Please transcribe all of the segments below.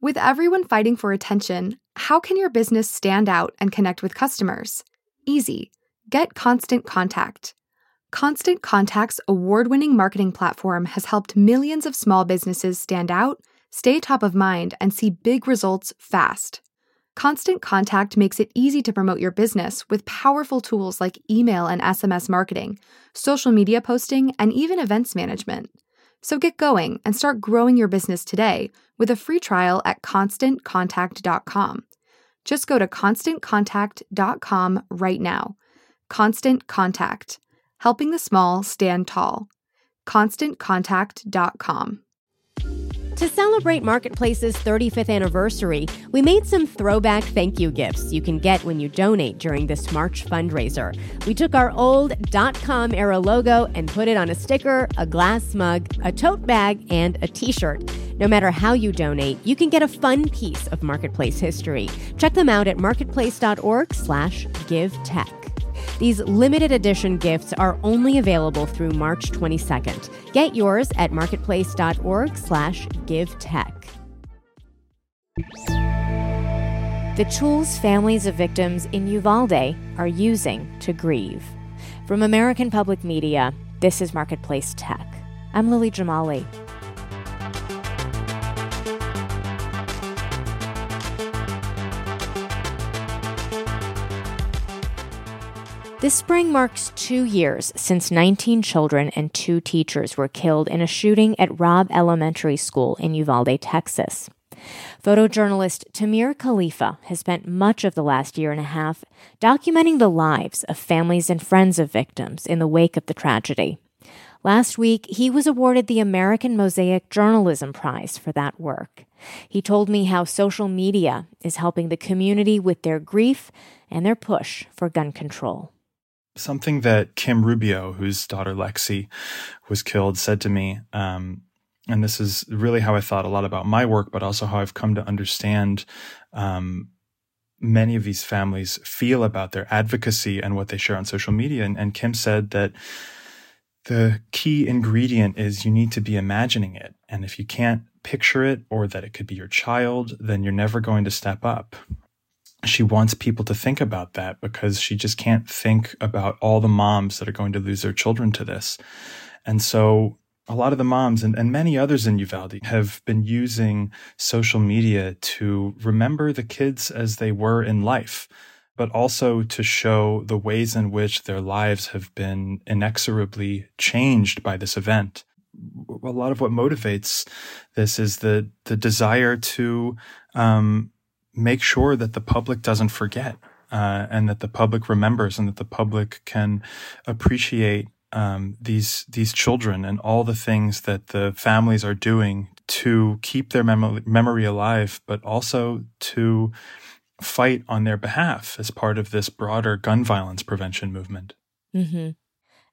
With everyone fighting for attention, how can your business stand out and connect with customers? Easy. Get Constant Contact. Constant Contact's award winning marketing platform has helped millions of small businesses stand out, stay top of mind, and see big results fast. Constant Contact makes it easy to promote your business with powerful tools like email and SMS marketing, social media posting, and even events management. So get going and start growing your business today with a free trial at constantcontact.com. Just go to constantcontact.com right now. Constant Contact, helping the small stand tall. ConstantContact.com. To celebrate Marketplace's 35th anniversary, we made some throwback thank you gifts you can get when you donate during this March fundraiser. We took our old .com era logo and put it on a sticker, a glass mug, a tote bag, and a t-shirt. No matter how you donate, you can get a fun piece of Marketplace history. Check them out at marketplace.org/give-tech. These limited edition gifts are only available through March 22nd. Get yours at marketplace.org/give-tech. The tools families of victims in Uvalde are using to grieve. From American Public Media, this is Marketplace Tech. I'm Lily Jamali. This spring marks two years since 19 children and two teachers were killed in a shooting at Robb Elementary School in Uvalde, Texas. Photojournalist Tamir Kalifa has spent much of the last year and a half documenting the lives of families and friends of victims in the wake of the tragedy. Last week, he was awarded the American Mosaic Journalism Prize for that work. He told me how social media is helping the community with their grief and their push for gun control. Something that Kim Rubio, whose daughter Lexi was killed, said to me, um, and this is really how I thought a lot about my work, but also how I've come to understand um, many of these families feel about their advocacy and what they share on social media. And, and Kim said that the key ingredient is you need to be imagining it. And if you can't picture it or that it could be your child, then you're never going to step up she wants people to think about that because she just can't think about all the moms that are going to lose their children to this. And so a lot of the moms and, and many others in Uvalde have been using social media to remember the kids as they were in life, but also to show the ways in which their lives have been inexorably changed by this event. A lot of what motivates this is the the desire to um, make sure that the public doesn't forget uh, and that the public remembers and that the public can appreciate um, these these children and all the things that the families are doing to keep their mem- memory alive, but also to fight on their behalf as part of this broader gun violence prevention movement. Mm-hmm.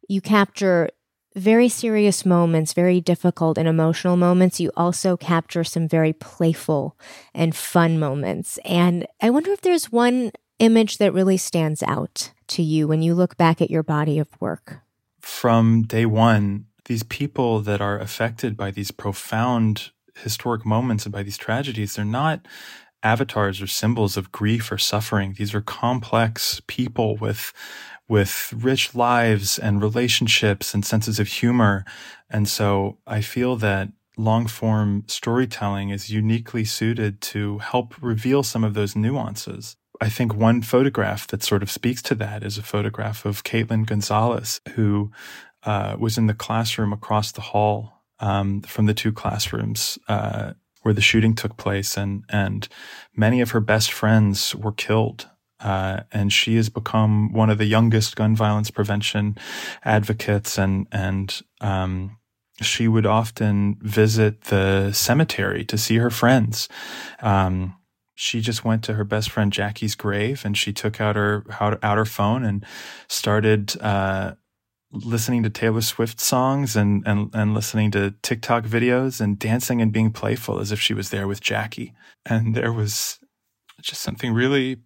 You capture very serious moments, very difficult and emotional moments, you also capture some very playful and fun moments. And I wonder if there's one image that really stands out to you when you look back at your body of work. From day one, these people that are affected by these profound historic moments and by these tragedies, they're not avatars or symbols of grief or suffering. These are complex people with with rich lives and relationships and senses of humor. And so I feel that long form storytelling is uniquely suited to help reveal some of those nuances. I think one photograph that sort of speaks to that is a photograph of Caitlin Gonzalez, who uh, was in the classroom across the hall um, from the two classrooms uh, where the shooting took place, and and many of her best friends were killed uh, and she has become one of the youngest gun violence prevention advocates and and um, she would often visit the cemetery to see her friends. Um, she just went to her best friend Jackie's grave and she took out her out her phone and started uh, listening to Taylor Swift songs and, and and listening to TikTok videos and dancing and being playful as if she was there with Jackie. And there was just something really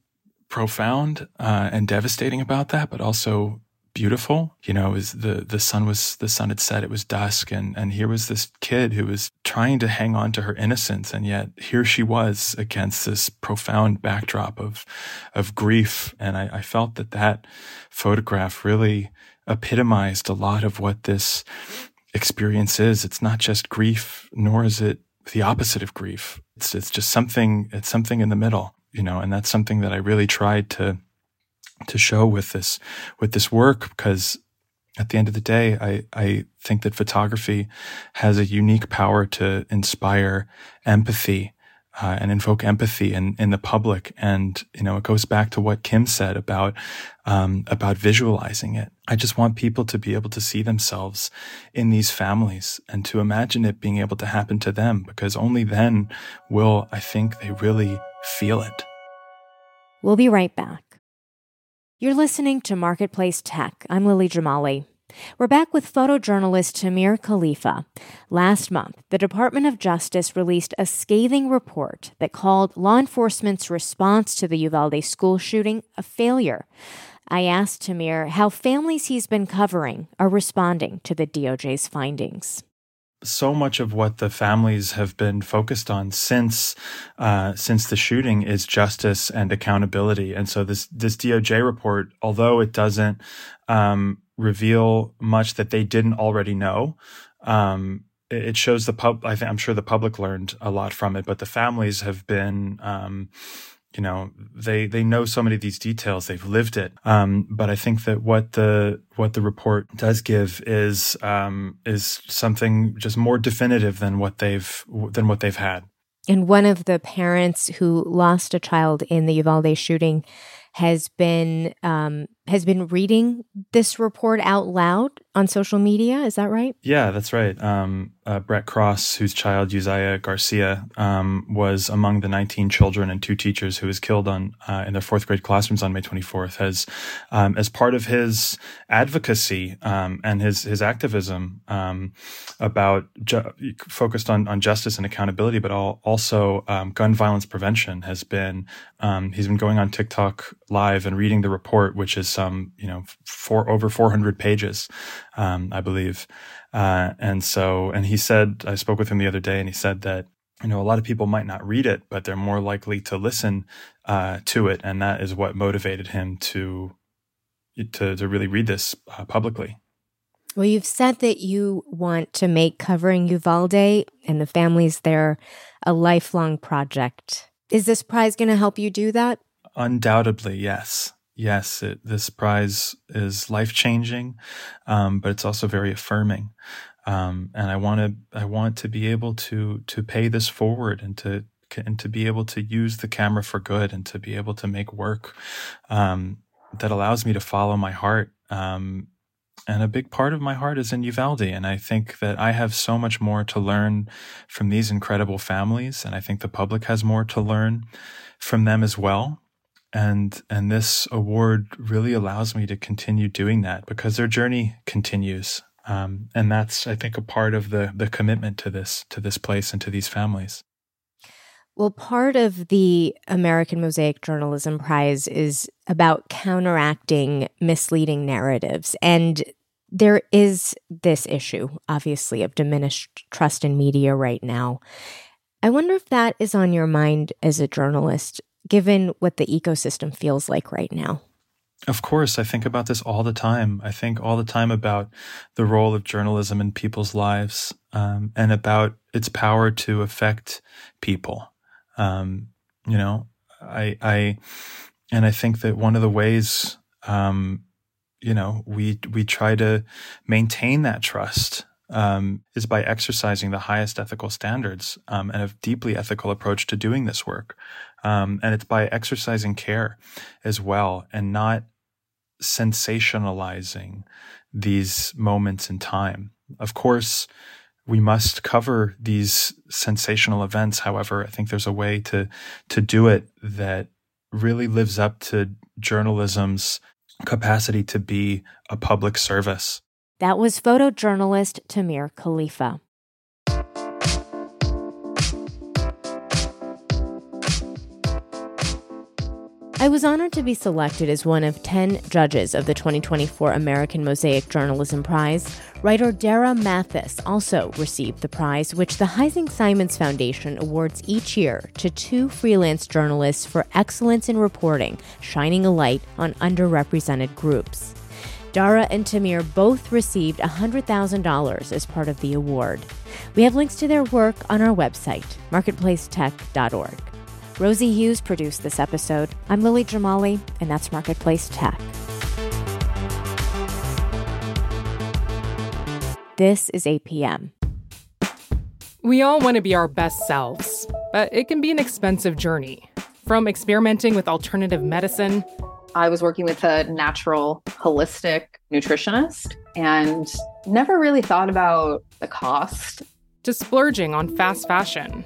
profound uh, and devastating about that, but also beautiful. You know, was the the sun was the sun had set, it was dusk, and and here was this kid who was trying to hang on to her innocence, and yet here she was against this profound backdrop of of grief. And I, I felt that that photograph really epitomized a lot of what this experience is. It's not just grief, nor is it the opposite of grief. It's it's just something. It's something in the middle, you know, and that's something that I really tried to to show with this with this work because at the end of the day, I, I think that photography has a unique power to inspire empathy uh, and invoke empathy in, in the public. And, you know, it goes back to what Kim said about, um, about visualizing it. I just want people to be able to see themselves in these families and to imagine it being able to happen to them because only then will, I think, they really feel it. We'll be right back. You're listening to Marketplace Tech. I'm Lily Jamali. We're back with photojournalist Tamir Kalifa. Last month, the Department of Justice released a scathing report that called law enforcement's response to the Uvalde school shooting a failure. I asked Tamir how families he's been covering are responding to the DOJ's findings so much of what the families have been focused on since uh, since the shooting is justice and accountability. And so this this DOJ report, although it doesn't um, reveal much that they didn't already know, um, it shows the pub. I I'm sure the public learned a lot from it, but the families have been. Um, you know they they know so many of these details they've lived it um, but i think that what the what the report does give is um, is something just more definitive than what they've than what they've had and one of the parents who lost a child in the uvalde shooting has been um, has been reading this report out loud on social media. Is that right? Yeah, that's right. Um, uh, Brett Cross, whose child Uzziah Garcia um, was among the 19 children and two teachers who was killed on uh, in their fourth grade classrooms on May 24th, has um, as part of his advocacy um, and his his activism um, about ju- focused on on justice and accountability, but all, also um, gun violence prevention has been. he's been going on TikTok live and reading the report, which is some you know four over 400 pages, I believe. Uh, and so, and he said, I spoke with him the other day and he said that, you know, a lot of people might not read it, but they're more likely to listen uh, to it. And that is what motivated him to, to, to really read this uh, publicly. Well, you've said that you want to make covering Uvalde and the families there a lifelong project. Is this prize going to help you do that? Undoubtedly, yes yes, it, this prize is life changing, um, but it's also very affirming. Um, and I want to, I want to be able to, to pay this forward and to, and to be able to use the camera for good and to be able to make work, um, that allows me to follow my heart. Um, and a big part of my heart is in Uvalde. And I think that I have so much more to learn from these incredible families. And I think the public has more to learn from them as well and and this award really allows me to continue doing that because their journey continues. Um, and that's i think a part of the the commitment to this to this place and to these families. Well part of the american mosaic journalism prize is about counteracting misleading narratives. And there is this issue obviously of diminished trust in media right now. I wonder if that is on your mind as a journalist given what the ecosystem feels like right now? Of course, I think about this all the time. I think all the time about the role of journalism in people's lives um, and about its power to affect people. Um, you know, I, I, and I think that one of the ways, um, you know, we we try to maintain that trust um, is by exercising the highest ethical standards um, and a deeply ethical approach to doing this work. Um, and it's by exercising care as well and not sensationalizing these moments in time. Of course, we must cover these sensational events. However, I think there's a way to, to do it that really lives up to journalism's capacity to be a public service. That was photojournalist Tamir Kalifa. I was honored to be selected as one of 10 judges of the 2024 American Mosaic Journalism Prize. Writer Dara Mathis also received the prize, which the Heising Simons Foundation awards each year to two freelance journalists for excellence in reporting, shining a light on underrepresented groups. Dara and Tamir both received $100,000 as part of the award. We have links to their work on our website, marketplacetech.org. Rosie Hughes produced this episode. I'm Lily Jamali, and that's Marketplace Tech. This is APM. We all want to be our best selves, but it can be an expensive journey. From experimenting with alternative medicine I was working with a natural holistic nutritionist and never really thought about the cost. To splurging on fast fashion.